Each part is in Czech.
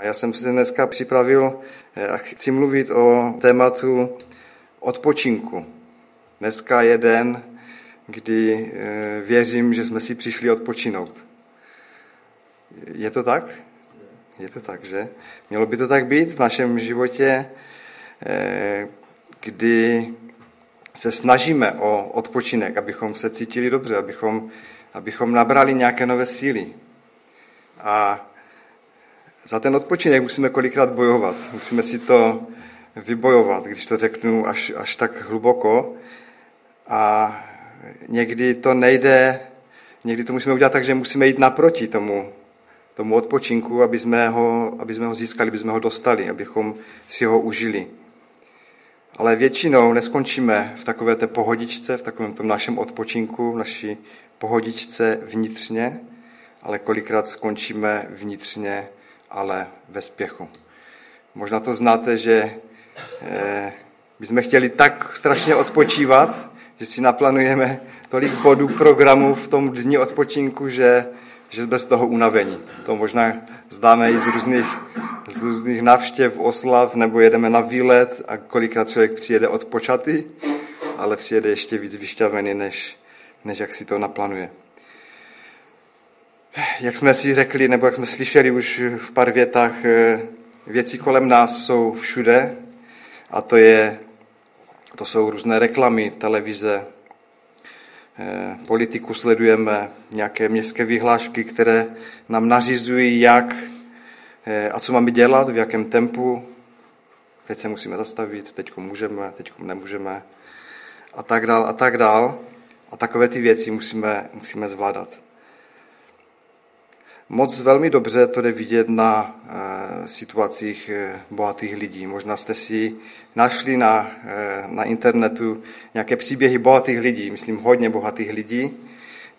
A já jsem si dneska připravil eh, a chci mluvit o tématu odpočinku. Dneska je den, kdy eh, věřím, že jsme si přišli odpočinout. Je to tak? Je to tak, že? Mělo by to tak být v našem životě, eh, kdy se snažíme o odpočinek, abychom se cítili dobře, abychom, abychom nabrali nějaké nové síly. A za ten odpočinek musíme kolikrát bojovat. Musíme si to vybojovat, když to řeknu až, až tak hluboko. A někdy to nejde, někdy to musíme udělat tak, že musíme jít naproti tomu, tomu odpočinku, aby jsme, ho, aby jsme ho získali, aby jsme ho dostali, abychom si ho užili. Ale většinou neskončíme v takové té pohodičce, v takovém tom našem odpočinku, v naší pohodičce vnitřně, ale kolikrát skončíme vnitřně, ale ve spěchu. Možná to znáte, že eh, bychom chtěli tak strašně odpočívat, že si naplánujeme tolik bodů programu v tom dni odpočinku, že, že bez toho unavení. To možná zdáme i z různých, z různých návštěv, oslav, nebo jedeme na výlet a kolikrát člověk přijede odpočatý, ale přijede ještě víc vyšťavený, než, než jak si to naplánuje. Jak jsme si řekli, nebo jak jsme slyšeli už v pár větách, eh, věci kolem nás jsou všude a to, je, to jsou různé reklamy, televize, eh, politiku sledujeme, nějaké městské vyhlášky, které nám nařizují, jak eh, a co máme dělat, v jakém tempu. Teď se musíme zastavit, teď můžeme, teď nemůžeme a tak dál a tak dál. A takové ty věci musíme, musíme zvládat. Moc velmi dobře to jde vidět na e, situacích e, bohatých lidí. Možná jste si našli na, e, na internetu nějaké příběhy bohatých lidí, myslím hodně bohatých lidí,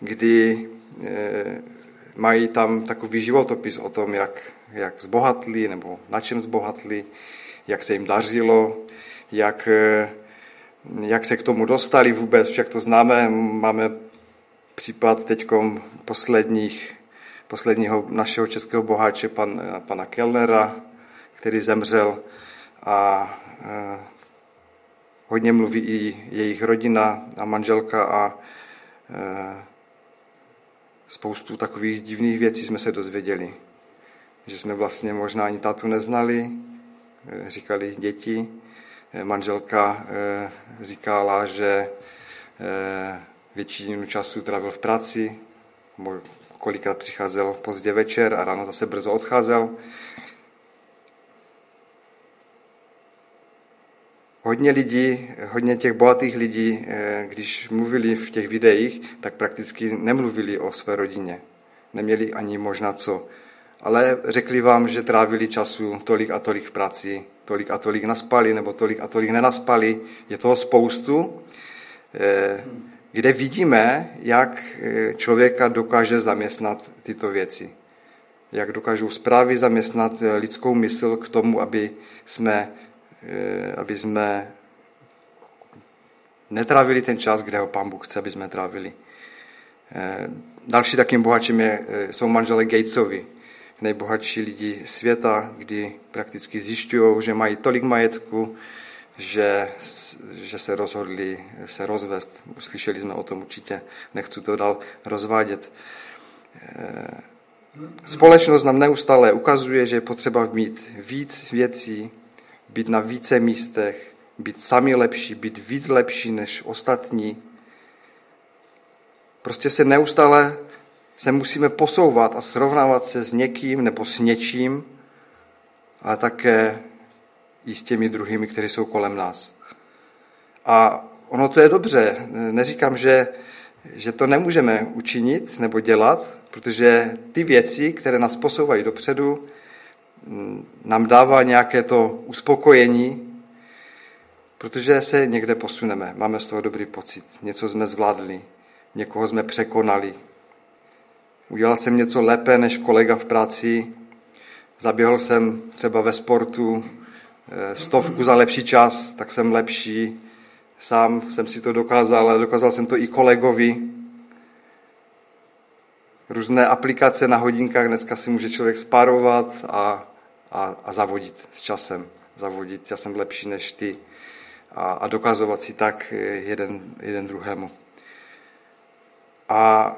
kdy mají tam takový životopis o tom, jak, jak zbohatli nebo na čem zbohatli, jak se jim dařilo, jak, jak se k tomu dostali vůbec, však to známe, máme případ teď posledních posledního našeho českého boháče, pan, pana Kellnera, který zemřel a eh, hodně mluví i jejich rodina a manželka a eh, spoustu takových divných věcí jsme se dozvěděli. Že jsme vlastně možná ani tátu neznali, eh, říkali děti. Manželka říkala, že většinu času trávil v práci, kolikrát přicházel pozdě večer a ráno zase brzo odcházel. Hodně lidí, hodně těch bohatých lidí, eh, když mluvili v těch videích, tak prakticky nemluvili o své rodině. Neměli ani možná co. Ale řekli vám, že trávili času tolik a tolik v práci, tolik a tolik naspali, nebo tolik a tolik nenaspali. Je toho spoustu. Eh, kde vidíme, jak eh, člověka dokáže zaměstnat tyto věci. Jak dokážou zprávy zaměstnat eh, lidskou mysl k tomu, aby jsme, eh, aby jsme netrávili ten čas, kde ho pán Bůh chce, aby jsme trávili. Další takým bohačem je, jsou manželé Gatesovi, nejbohatší lidi světa, kdy prakticky zjišťují, že mají tolik majetku, že, že se rozhodli se rozvést. Slyšeli jsme o tom určitě, nechci to dál rozvádět. Eh, společnost nám neustále ukazuje, že je potřeba mít víc věcí, být na více místech, být sami lepší, být víc lepší než ostatní. Prostě se neustále se musíme posouvat a srovnávat se s někým nebo s něčím, ale také i s těmi druhými, kteří jsou kolem nás. A ono to je dobře. Neříkám, že, že to nemůžeme učinit nebo dělat, protože ty věci, které nás posouvají dopředu, nám dává nějaké to uspokojení, protože se někde posuneme. Máme z toho dobrý pocit. Něco jsme zvládli, někoho jsme překonali. Udělal jsem něco lépe než kolega v práci, zaběhl jsem třeba ve sportu, stovku za lepší čas, tak jsem lepší. Sám jsem si to dokázal, ale dokázal jsem to i kolegovi. Různé aplikace na hodinkách, dneska si může člověk spárovat a, a, a zavodit s časem. Zavodit, já jsem lepší než ty a, a dokazovat si tak jeden, jeden druhému. A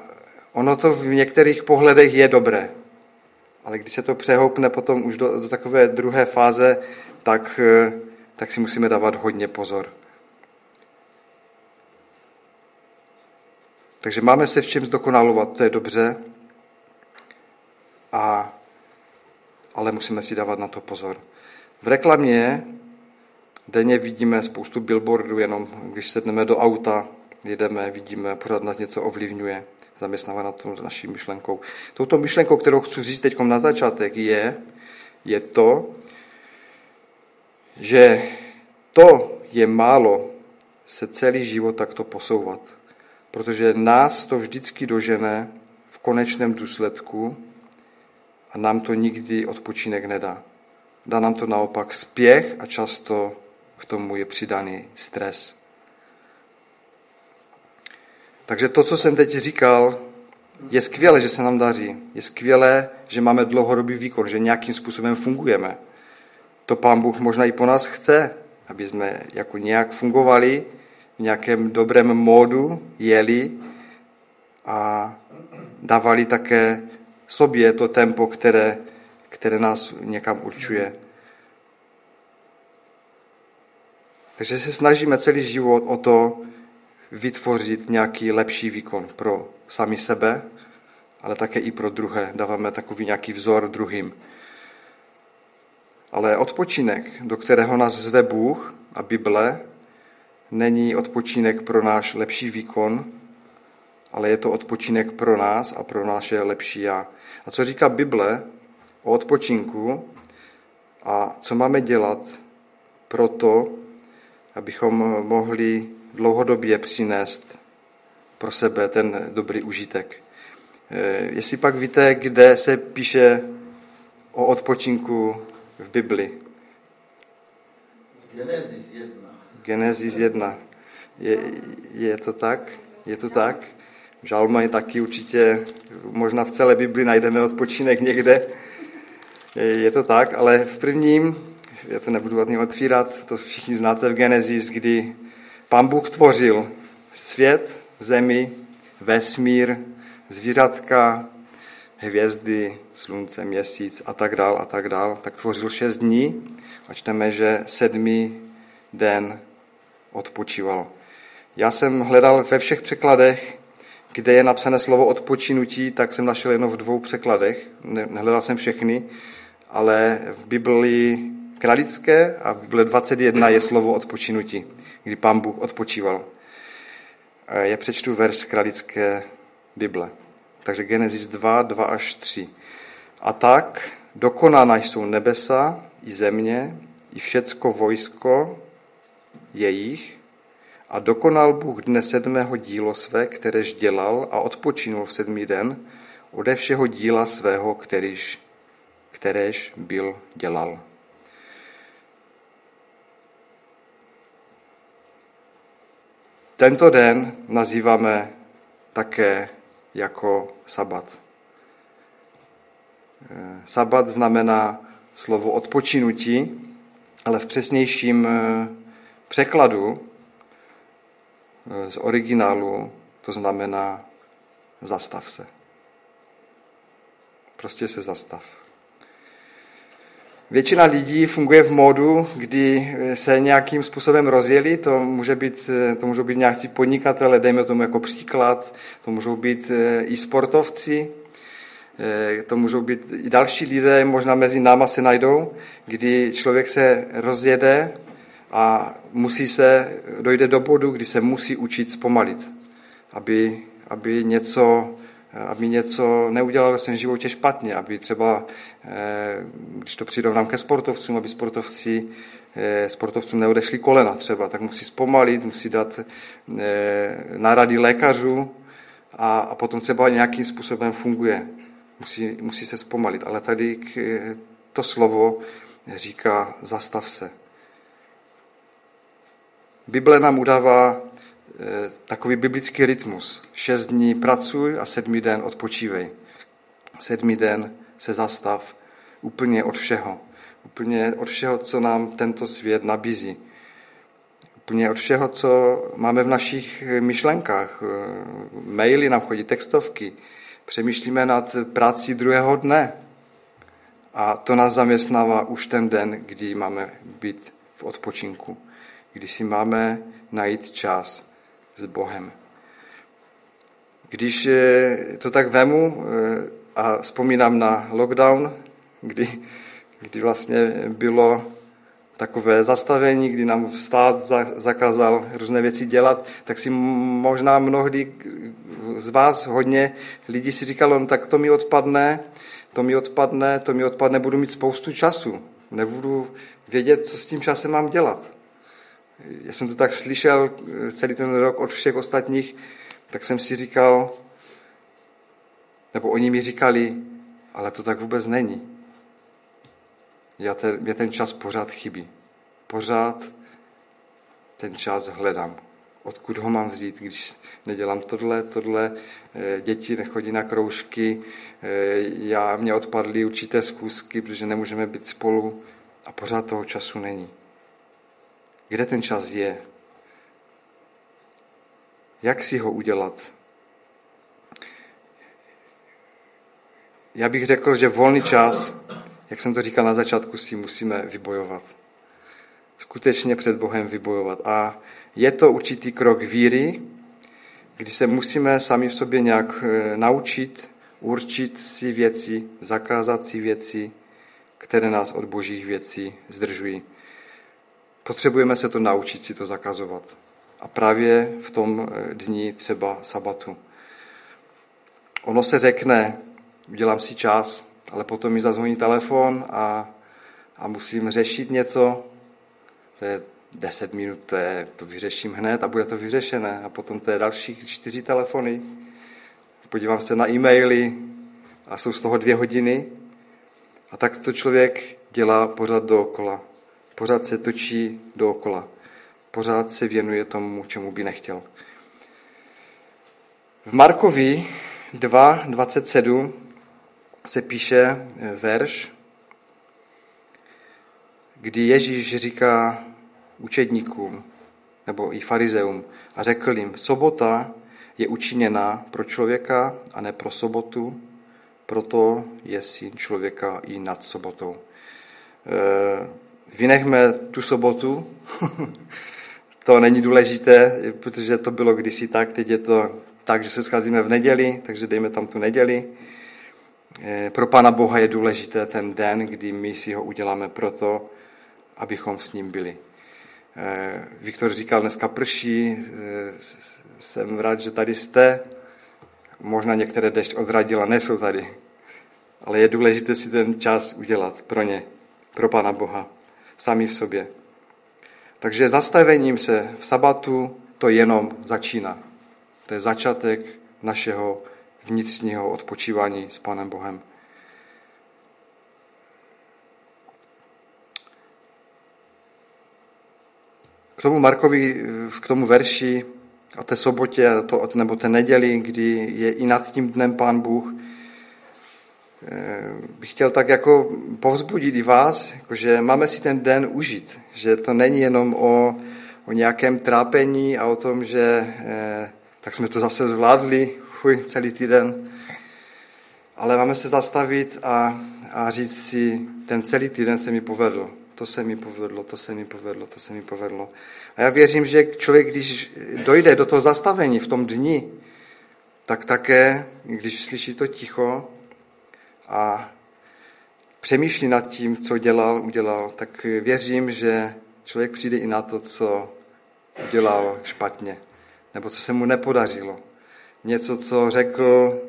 ono to v některých pohledech je dobré, ale když se to přehoupne potom už do, do takové druhé fáze, tak, tak si musíme dávat hodně pozor. Takže máme se v čem zdokonalovat, to je dobře, a, ale musíme si dávat na to pozor. V reklamě denně vidíme spoustu billboardů, jenom když sedneme do auta, jedeme, vidíme, pořád nás něco ovlivňuje, zaměstnává na tom naší myšlenkou. Touto myšlenkou, kterou chci říct teď na začátek, je, je to, že to je málo se celý život takto posouvat protože nás to vždycky dožene v konečném důsledku a nám to nikdy odpočinek nedá. Dá nám to naopak spěch a často k tomu je přidaný stres. Takže to, co jsem teď říkal, je skvělé, že se nám daří. Je skvělé, že máme dlouhodobý výkon, že nějakým způsobem fungujeme. To pán Bůh možná i po nás chce, aby jsme jako nějak fungovali v nějakém dobrém módu jeli a dávali také sobě to tempo, které, které nás někam určuje. Takže se snažíme celý život o to vytvořit nějaký lepší výkon pro sami sebe, ale také i pro druhé. Dáváme takový nějaký vzor druhým. Ale odpočinek, do kterého nás zve Bůh a Bible, není odpočinek pro náš lepší výkon, ale je to odpočinek pro nás a pro naše lepší já. A co říká Bible o odpočinku a co máme dělat pro to, abychom mohli dlouhodobě přinést pro sebe ten dobrý užitek. Eh, jestli pak víte, kde se píše o odpočinku v Bibli. Genesis 1. Genesis 1. Je, je to tak? Je to tak? Žalma taky určitě, možná v celé Bibli najdeme odpočinek někde. Je to tak, ale v prvním, já to nebudu od otvírat, to všichni znáte v Genesis, kdy pán Bůh tvořil svět, zemi, vesmír, zvířatka, hvězdy, slunce, měsíc a tak dál a tak dál, tak tvořil šest dní a čteme, že sedmý den odpočíval. Já jsem hledal ve všech překladech, kde je napsané slovo odpočinutí, tak jsem našel jenom v dvou překladech. Nehledal jsem všechny, ale v Bibli kralické a v Bibli 21 je slovo odpočinutí, kdy pán Bůh odpočíval. Já přečtu verš kralické Bible. Takže Genesis 2, 2 až 3. A tak dokonána jsou nebesa i země, i všecko vojsko jejich a dokonal Bůh dne sedmého dílo své, kteréž dělal a odpočinul v sedmý den ode všeho díla svého, kterýž, kteréž byl dělal. Tento den nazýváme také jako sabat. Sabat znamená slovo odpočinutí, ale v přesnějším překladu eh, z originálu to znamená zastav se. Prostě se zastav. Většina lidí funguje v módu, kdy eh, se nějakým způsobem rozjeli, to, může být, eh, to můžou být nějací podnikatele, dejme tomu jako příklad, to můžou být i sportovci, to můžou být i další lidé, možná mezi náma se najdou, kdy člověk se rozjede a musí se, dojde do bodu, kdy se musí učit zpomalit, aby, aby něco aby něco neudělal ve svém životě špatně, aby třeba, eh, když to přirovnám ke sportovcům, aby sportovci, eh, sportovcům neodešli kolena třeba, tak musí zpomalit, musí dát eh, nárady lékařů a, a potom třeba nějakým způsobem funguje. Musí, musí se zpomalit. Ale tady to slovo říká zastav se. Bible nám udává eh, takový biblický rytmus. Šest dní pracuj a sedmý den odpočívej. Sedmý den se zastav úplně od všeho. úplně od všeho, co nám tento svět nabízí. Úplně od všeho, co máme v našich myšlenkách. Maily nám chodí, textovky. Přemýšlíme nad prací druhého dne. A to nás zaměstnává už ten den, kdy máme být v odpočinku. Kdy si máme najít čas s Bohem. Když eh, to tak vemu eh, a vzpomínám na lockdown, kdy, kdy vlastně bylo takové zastavení, kdy nám stát zakázal různé věci dělat, tak si možná mnohdy z vás hodně lidí si říkalo, no tak to mi odpadne, to mi odpadne, to mi odpadne, budu mít spoustu času. Nebudu vědět, co s tím časem mám dělat. Já jsem to tak slyšel celý ten rok od všech ostatních, tak jsem si říkal, nebo oni mi říkali, ale to tak vůbec není. Já ten, mě ten čas pořád chybí. Pořád ten čas hledám. Odkud ho mám vzít, když nedělám tohle, tohle, eh, děti nechodí na kroužky, eh, já, mě odpadly určité zkusky, protože nemůžeme být spolu a pořád toho času není. Kde ten čas je? Jak si ho udělat? Já bych řekl, že volný čas, jak jsem to říkal na začátku, si musíme vybojovat. Skutečně před Bohem vybojovat. A je to určitý krok víry, kdy se musíme sami v sobě nějak eh, naučit, určit si věci, zakázat si věci, které nás od božích věcí zdržují. Potřebujeme se to naučit si to zakazovat. A právě v tom eh, dní třeba sabatu. Ono se řekne, udělám si čas, ale potom mi zazvoní telefon a, a musím řešit něco, to je 10 minut, to, je, to vyřeším hned a bude to vyřešené. A potom to je dalších čtyři telefony. Podívám se na e-maily a jsou z toho dvě hodiny. A tak to člověk dělá pořád dookola. Pořád se točí dookola. Pořád se věnuje tomu, čemu by nechtěl. V Markovi 2.27 se píše eh, verš, kdy Ježíš říká učedníkům nebo i farizeum a řekl jim, sobota je učiněna pro člověka a ne pro sobotu, proto je syn člověka i nad sobotou. Eh, vynechme tu sobotu, to není důležité, protože to bylo kdysi tak, teď je to tak, že se scházíme v neděli, takže dejme tam tu neděli. Eh, pro Pána Boha je důležité ten den, kdy my si ho uděláme proto, abychom s ním byli. Eh, Viktor říkal, dneska prší, eh, jsem rád, že tady jste. Možná některé dešť odradila, nejsou tady. Ale je důležité si ten čas udělat pro ně, pro Pána Boha, sami v sobě. Takže zastavením se v sabatu to jenom začíná. To je začátek našeho vnitřního odpočívání s Pánem Bohem. K tomu Markovi, k tomu verši a té sobotě, to, nebo té neděli, kdy je i nad tím dnem Pán Bůh, eh, bych chtěl tak jako povzbudit i vás, jako že máme si ten den užít, že to není jenom o, o nějakém trápení a o tom, že eh, tak jsme to zase zvládli, fuj, celý týden. Ale máme se zastavit a, a říct si, ten celý týden se mi povedl. To se mi povedlo, to se mi povedlo, to se mi povedlo. A já věřím, že člověk, když dojde do toho zastavení v tom dni, tak také, když slyší to ticho a přemýšlí nad tím, co dělal, udělal, tak věřím, že člověk přijde i na to, co udělal špatně, nebo co se mu nepodařilo něco, co řekl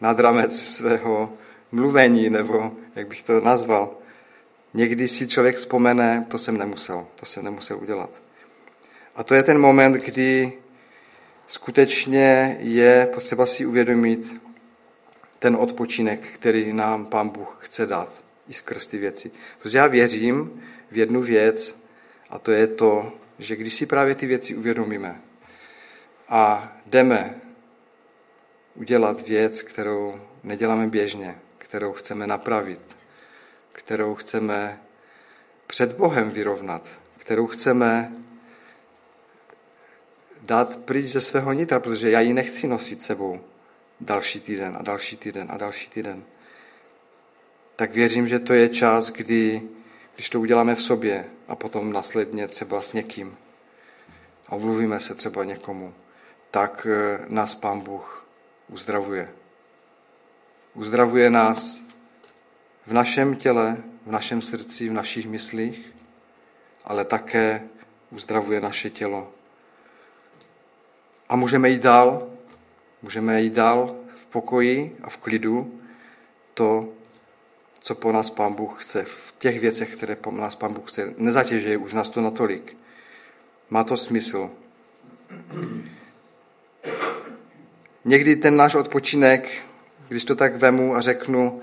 nad ramec svého mluvení, nebo jak bych to nazval. Někdy si člověk vzpomene, to jsem nemusel, to jsem nemusel udělat. A to je ten moment, kdy skutečně je potřeba si uvědomit ten odpočinek, který nám Pán Bůh chce dát i skrz ty věci. Protože já věřím v jednu věc, a to je to, že když si právě ty věci uvědomíme, a jdeme udělat věc, kterou neděláme běžně, kterou chceme napravit, kterou chceme před Bohem vyrovnat, kterou chceme dát pryč ze svého nitra, protože já ji nechci nosit sebou další týden a další týden a další týden. Tak věřím, že to je čas, kdy, když to uděláme v sobě a potom následně třeba s někým a umluvíme se třeba někomu, tak eh, nás Pán Bůh uzdravuje. Uzdravuje nás v našem těle, v našem srdci, v našich myslích, ale také uzdravuje naše tělo. A můžeme jít dál, můžeme jít dál v pokoji a v klidu to, co po nás Pán Bůh chce, v těch věcech, které po nás Pán Bůh chce. Nezatěžuje už nás to natolik. Má to smysl. Někdy ten náš odpočinek, když to tak vemu a řeknu,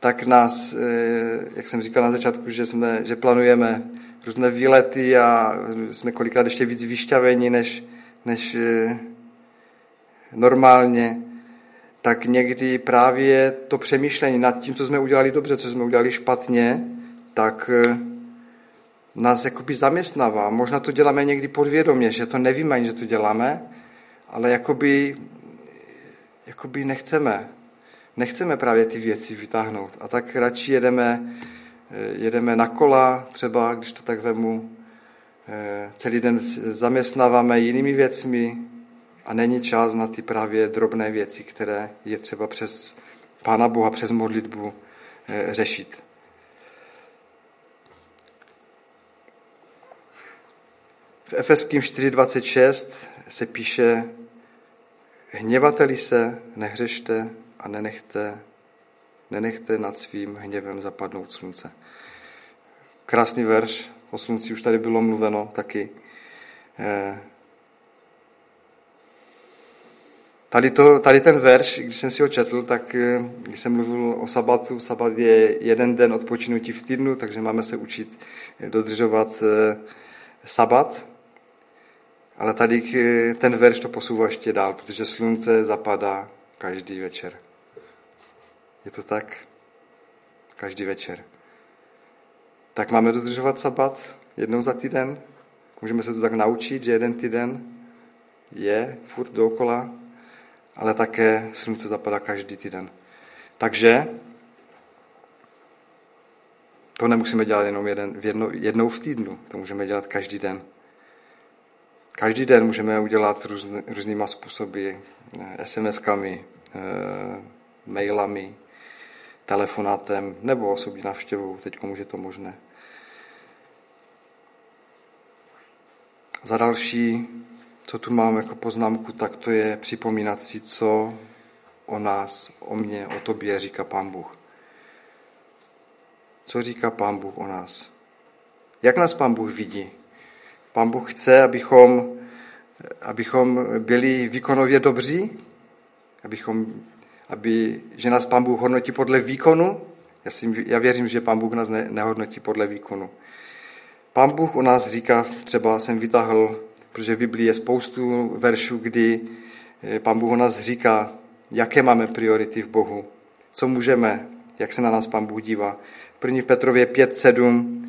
tak nás, eh, jak jsem říkal na začátku, že, jsme, že plánujeme různé výlety a jsme kolikrát ještě víc vyšťavení než, než eh, normálně, tak někdy právě to přemýšlení nad tím, co jsme udělali dobře, co jsme udělali špatně, tak eh, nás jakoby zaměstnává. Možná to děláme někdy podvědomě, že to nevíme ani, že to děláme, ale jakoby, jakoby nechceme. Nechceme právě ty věci vytáhnout. A tak radši jedeme, eh, jedeme na kola, třeba, když to tak vemu, eh, celý den zaměstnáváme jinými věcmi a není čas na ty právě drobné věci, které je třeba přes Pána Boha, přes modlitbu eh, řešit. V Efeským 4.26 se píše, hněvateli se, nehřešte a nenechte, nenechte nad svým hněvem zapadnout slunce. Krásný verš, o slunci už tady bylo mluveno taky. Eh, tady, to, tady ten verš, když jsem si ho četl, tak eh, když jsem mluvil o sabatu, sabat je jeden den odpočinutí v týdnu, takže máme se učit dodržovat eh, sabat, ale tady ten verš to posouvá ještě dál, protože slunce zapadá každý večer. Je to tak? Každý večer. Tak máme dodržovat sabat jednou za týden? Můžeme se to tak naučit, že jeden týden je furt dookola, ale také slunce zapadá každý týden. Takže to nemusíme dělat jenom jeden, jedno, jednou v týdnu, to můžeme dělat každý den. Každý den můžeme udělat různý, různýma způsoby, eh, SMS-kami, eh, mailami, telefonátem nebo osobní návštěvou. Teď už je to možné. Za další, co tu mám jako poznámku, tak to je připomínat si, co o nás, o mně, o tobě říká Pán Bůh. Co říká Pán Bůh o nás? Jak nás Pán Bůh vidí? Pán Bůh chce, abychom, abychom byli výkonově dobří, abychom, aby, že nás Pán Bůh hodnotí podle výkonu. Já, si, já věřím, že Pán Bůh nás ne, nehodnotí podle výkonu. Pán Bůh o nás říká, třeba jsem vytáhl, protože v Biblii je spoustu veršů, kdy eh, Pán Bůh o nás říká, jaké máme priority v Bohu, co můžeme, jak se na nás Pán Bůh dívá. V 1. Petrově 5.7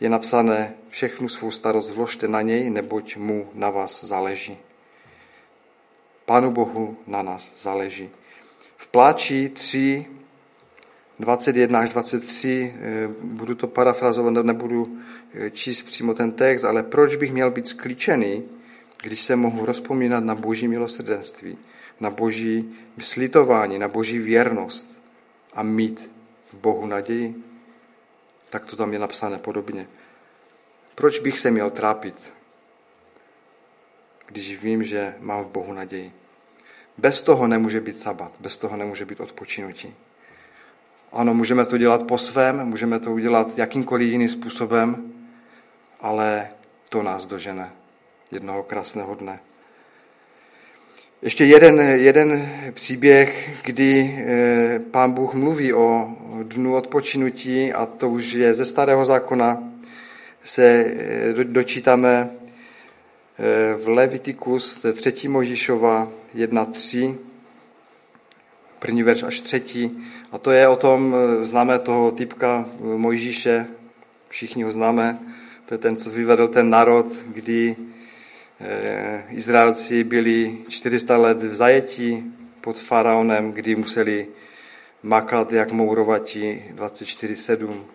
je napsané, všechnu svou starost vložte na něj, neboť mu na vás záleží. Pánu Bohu na nás záleží. V pláči 3, 21 až 23, eh, budu to parafrazovat, nebudu eh, číst přímo ten text, ale proč bych měl být sklíčený, když se mohu rozpomínat na boží milosrdenství, na boží slitování, na boží věrnost a mít v Bohu naději? Tak to tam je napsané podobně. Proč bych se měl trápit, když vím, že mám v Bohu naději? Bez toho nemůže být sabat, bez toho nemůže být odpočinutí. Ano, můžeme to dělat po svém, můžeme to udělat jakýmkoliv jiným způsobem, ale to nás dožene jednoho krásného dne. Ještě jeden, jeden příběh, kdy eh, pán Bůh mluví o dnu odpočinutí a to už je ze starého zákona, se eh, dočítáme eh, v Levitikus, to je 3. Možišova 1.3. první verš až třetí. A to je o tom, známe toho typka Mojžíše, všichni ho známe, to je ten, co vyvedl ten národ, kdy eh, Izraelci byli 400 let v zajetí pod faraonem, kdy museli makat jak mourovatí 24-7.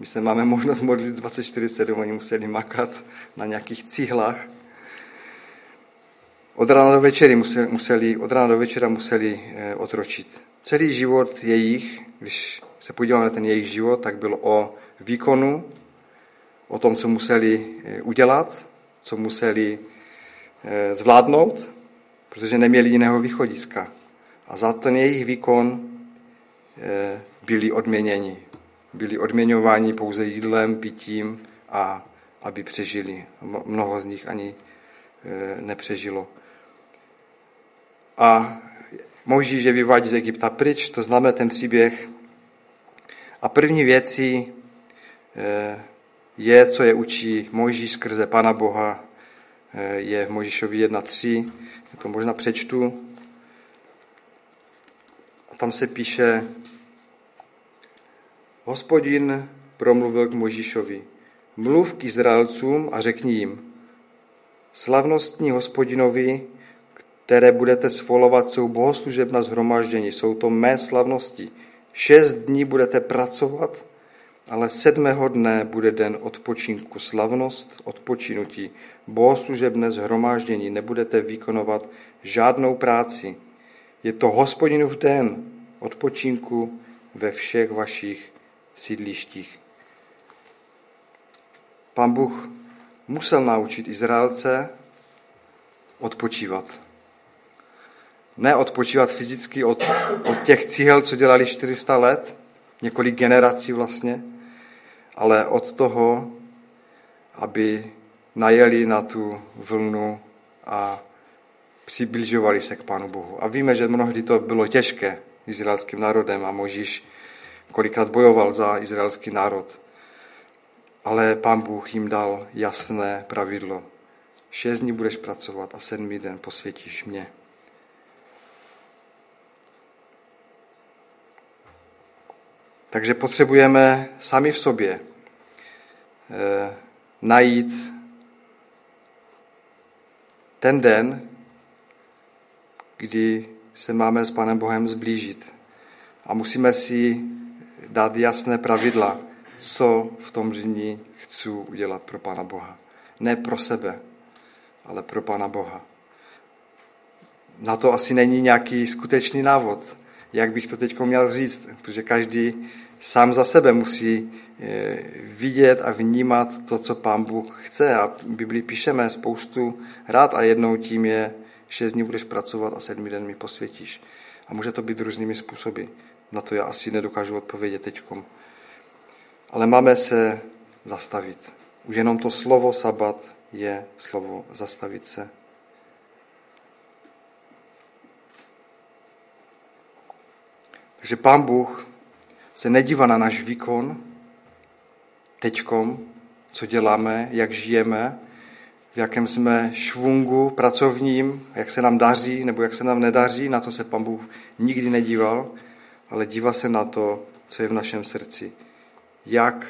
My se máme možnost modlit 24-7, oni museli makat na nějakých cihlách. Od rána do večery museli, museli, od rána do večera museli eh, otročit. Celý život jejich, když se podíváme na ten jejich život, tak byl o výkonu, o tom, co museli eh, udělat, co museli eh, zvládnout, protože neměli jiného východiska. A za ten jejich výkon byli odměněni. Byli odměňováni pouze jídlem, pitím a aby přežili. Mnoho z nich ani nepřežilo. A Mojžíš je vyvádí z Egypta pryč, to známe ten příběh. A první věcí je, co je učí Mojžíš skrze Pana Boha, eh, je v Mojžíšovi 1.3, já to možná přečtu. A tam se píše, hospodin promluvil k Mojžíšovi, mluv k Izraelcům a řekni jim, slavnostní hospodinovi, které budete svolovat, jsou bohoslužebna zhromaždění, jsou to mé slavnosti. Šest dní budete pracovat ale sedmého dne bude den odpočinku, slavnost odpočinutí, bohoslužebné zhromáždění, nebudete vykonovat žádnou práci. Je to hospodinův den odpočinku ve všech vašich sídlištích. Pan Bůh musel naučit Izraelce odpočívat. Ne odpočívat fyzicky od, od těch cíhel, co dělali 400 let, několik generací vlastně, ale od toho, aby najeli na tu vlnu a přibližovali se k Pánu Bohu. A víme, že mnohdy to bylo těžké izraelským národem a Možíš kolikrát bojoval za izraelský národ. Ale Pán Bůh jim dal jasné pravidlo. Šest dní budeš pracovat a sedmý den posvětíš mě. Takže potřebujeme sami v sobě eh, najít ten den, kdy se máme s Panem Bohem zblížit. A musíme si dát jasné pravidla, co v tom dní chci udělat pro Pana Boha. Ne pro sebe, ale pro Pana Boha. Na to asi není nějaký skutečný návod, jak bych to teď měl říct, protože každý sám za sebe musí eh, vidět a vnímat to, co pán Bůh chce. A v Biblii píšeme spoustu rád a jednou tím je, šest dní budeš pracovat a sedmý den mi posvětíš. A může to být různými způsoby. Na to já asi nedokážu odpovědět teďkom. Ale máme se zastavit. Už jenom to slovo sabat je slovo zastavit se. Takže pán Bůh se nedívá na náš výkon, teďkom, co děláme, jak žijeme, v jakém jsme švungu pracovním, jak se nám daří nebo jak se nám nedaří, na to se Pan Bůh nikdy nedíval, ale dívá se na to, co je v našem srdci. Jak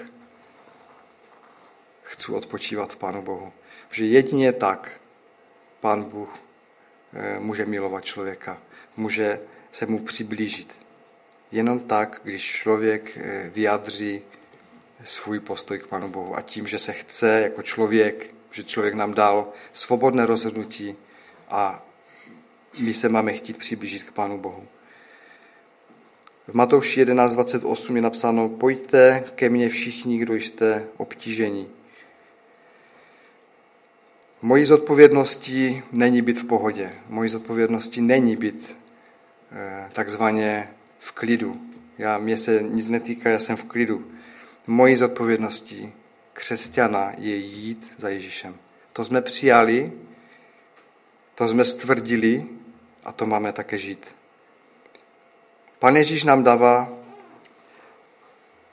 chci odpočívat Pánu Bohu. Protože jedině tak Pán Bůh eh, může milovat člověka, může se mu přiblížit. Jenom tak, když člověk eh, vyjádří svůj postoj k Pánu Bohu a tím, že se chce jako člověk, že člověk nám dal svobodné rozhodnutí a my se máme chtít přiblížit k Pánu Bohu. V Matouši 11.28 je napsáno, pojďte ke mně všichni, kdo jste obtížení. Mojí zodpovědností není být v pohodě. Mojí zodpovědností není být eh, takzvaně v klidu. Já, mě se nic netýká, já jsem v klidu. Mojí zodpovědností křesťana je jít za Ježíšem. To jsme přijali, to jsme stvrdili a to máme také žít. Pan Ježíš nám dává,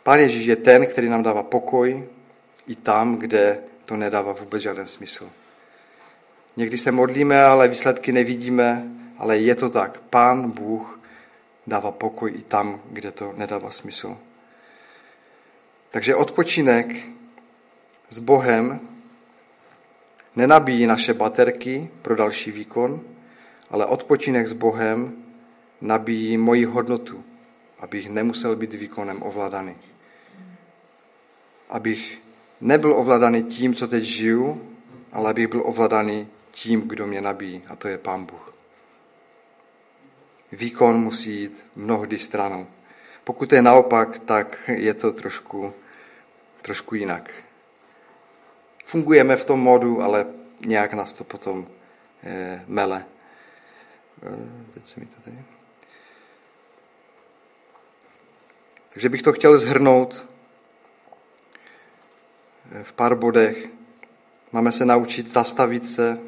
Pan Ježíš je ten, který nám dává pokoj i tam, kde to nedává vůbec žádný smysl. Někdy se modlíme, ale výsledky nevidíme, ale je to tak. Pán Bůh dává pokoj i tam, kde to nedává smysl. Takže odpočinek s Bohem nenabíjí naše baterky pro další výkon, ale odpočinek s Bohem nabíjí moji hodnotu, abych nemusel být výkonem ovládaný. Abych nebyl ovládaný tím, co teď žiju, ale abych byl ovládaný tím, kdo mě nabíjí, a to je Pán Bůh. Výkon musí jít mnohdy stranou. Pokud je naopak, tak je to trošku, trošku jinak. Fungujeme v tom modu, ale nějak nás to potom eh, mele. Eh, teď se mi to tady... Takže bych to chtěl zhrnout eh, v pár bodech. Máme se naučit zastavit se,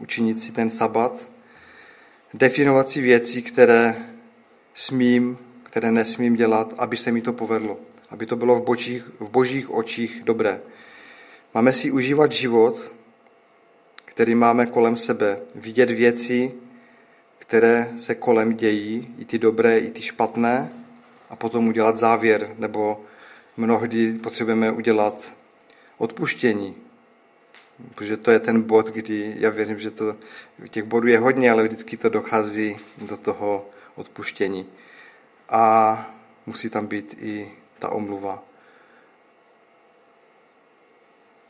učinit si ten sabat, definovat si věci, které smím, které nesmím dělat, aby se mi to povedlo, aby to bylo v božích, v božích očích dobré. Máme si užívat život, který máme kolem sebe, vidět věci, které se kolem dějí, i ty dobré, i ty špatné, a potom udělat závěr, nebo mnohdy potřebujeme udělat odpuštění, protože to je ten bod, kdy já věřím, že to, těch bodů je hodně, ale vždycky to dochází do toho odpuštění. A musí tam být i ta omluva.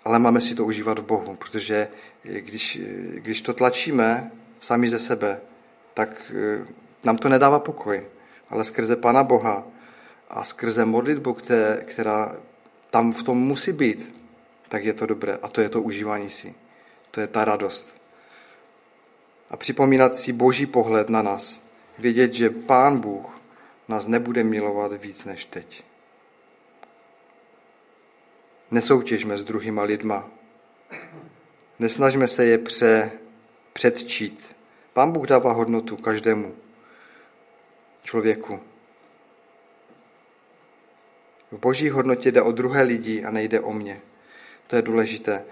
Ale máme si to užívat v Bohu, protože když, když to tlačíme sami ze sebe, tak eh, nám to nedává pokoj. Ale skrze Pana Boha a skrze modlitbu, která tam v tom musí být, tak je to dobré. A to je to užívání si. To je ta radost. A připomínat si boží pohled na nás. Vědět, že Pán Bůh nás nebude milovat víc než teď. Nesoutěžme s druhýma lidma. Nesnažme se je pře, předčít. Pán Bůh dává hodnotu každému člověku. V boží hodnotě jde o druhé lidi a nejde o mě. To je důležité.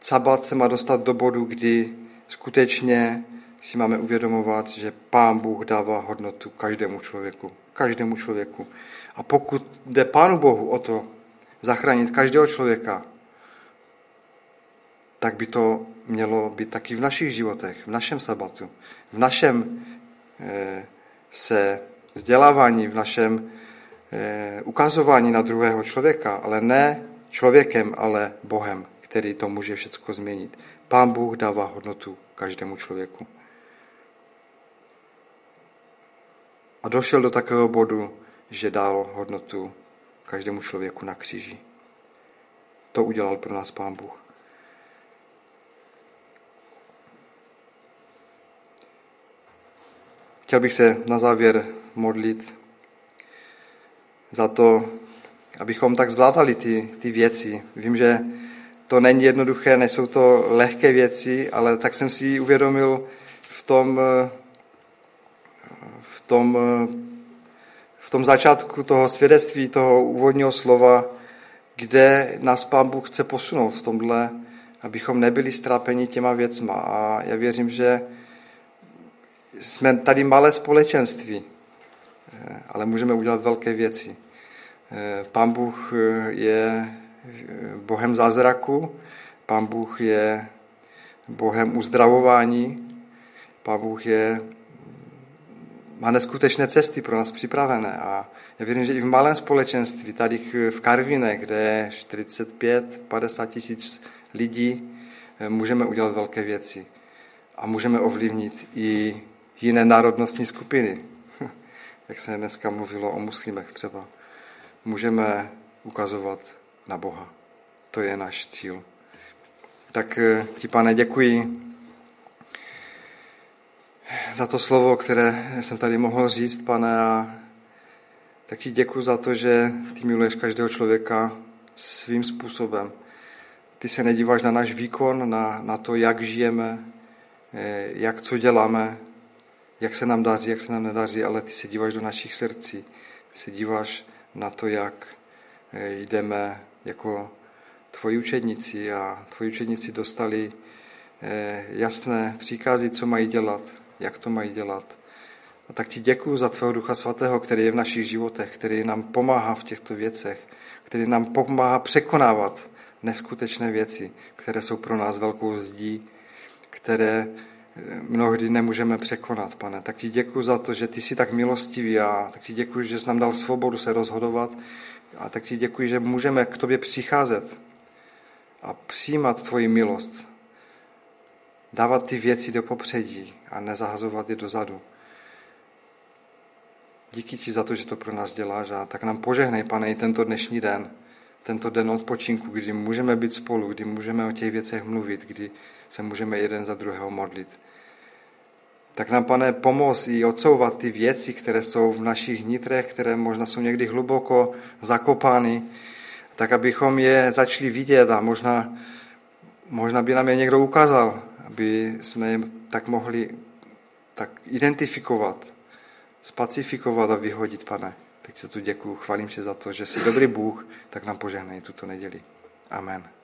Sabat se má dostat do bodu, kdy skutečně si máme uvědomovat, že Pán Bůh dává hodnotu každému člověku. Každému člověku. A pokud jde Pánu Bohu o to zachránit každého člověka, tak by to mělo být taky v našich životech, v našem sabatu, v našem eh, se vzdělávání, v našem eh, ukazování na druhého člověka, ale ne člověkem, ale Bohem, který to může všechno změnit. Pán Bůh dává hodnotu každému člověku. A došel do takového bodu, že dal hodnotu každému člověku na kříži. To udělal pro nás Pán Bůh. Chtěl bych se na závěr modlit za to, abychom tak zvládali ty, ty věci. Vím, že to není jednoduché, nejsou to lehké věci, ale tak jsem si uvědomil v tom, v tom, v tom začátku toho svědectví, toho úvodního slova, kde nás Pán Bůh chce posunout v tomhle, abychom nebyli strápeni těma věcma. A já věřím, že jsme tady malé společenství, ale můžeme udělat velké věci. Pán Bůh eh, je eh, Bohem zázraku, Pán Bůh je Bohem uzdravování, Pán Bůh je, má neskutečné cesty pro nás připravené a já věřím, že i v malém společenství, tady v Karvine, kde je 45-50 tisíc lidí, eh, můžeme udělat velké věci a můžeme ovlivnit i jiné národnostní skupiny, jak se dneska mluvilo o muslimech třeba můžeme ukazovat na Boha. To je náš cíl. Tak eh, ti, pane, děkuji za to slovo, které jsem tady mohl říct, pane, a taky děkuji za to, že ty miluješ každého člověka svým způsobem. Ty se nedíváš na náš výkon, na, na to, jak žijeme, eh, jak co děláme, jak se nám daří, jak se nám nedaří, ale ty se díváš do našich srdcí. Ty se díváš na to, jak eh, jdeme jako tvoji učedníci a tvoji učedníci dostali eh, jasné příkazy, co mají dělat, jak to mají dělat. A tak ti děkuji za tvého Ducha Svatého, který je v našich životech, který nám pomáhá v těchto věcech, který nám pomáhá překonávat neskutečné věci, které jsou pro nás velkou zdí, které mnohdy nemůžeme překonat, pane. Tak ti děkuji za to, že ty jsi tak milostivý a tak ti děkuji, že jsi nám dal svobodu se rozhodovat a tak ti děkuji, že můžeme k tobě přicházet a přijímat tvoji milost. Dávat ty věci do popředí a nezahazovat je dozadu. Díky ti za to, že to pro nás děláš a tak nám požehnej, pane, i tento dnešní den, tento den odpočinku, kdy můžeme být spolu, kdy můžeme o těch věcech mluvit, kdy se můžeme jeden za druhého modlit. Tak nám, pane, pomoz i odsouvat ty věci, které jsou v našich nitrech, které možná jsou někdy hluboko zakopány, tak abychom je začali vidět a možná, možná by nám je někdo ukázal, aby jsme je tak mohli tak identifikovat, spacifikovat a vyhodit, pane. Tak se tu děkuju, chválím se za to, že jsi dobrý Bůh, tak nám požehnej tuto neděli. Amen.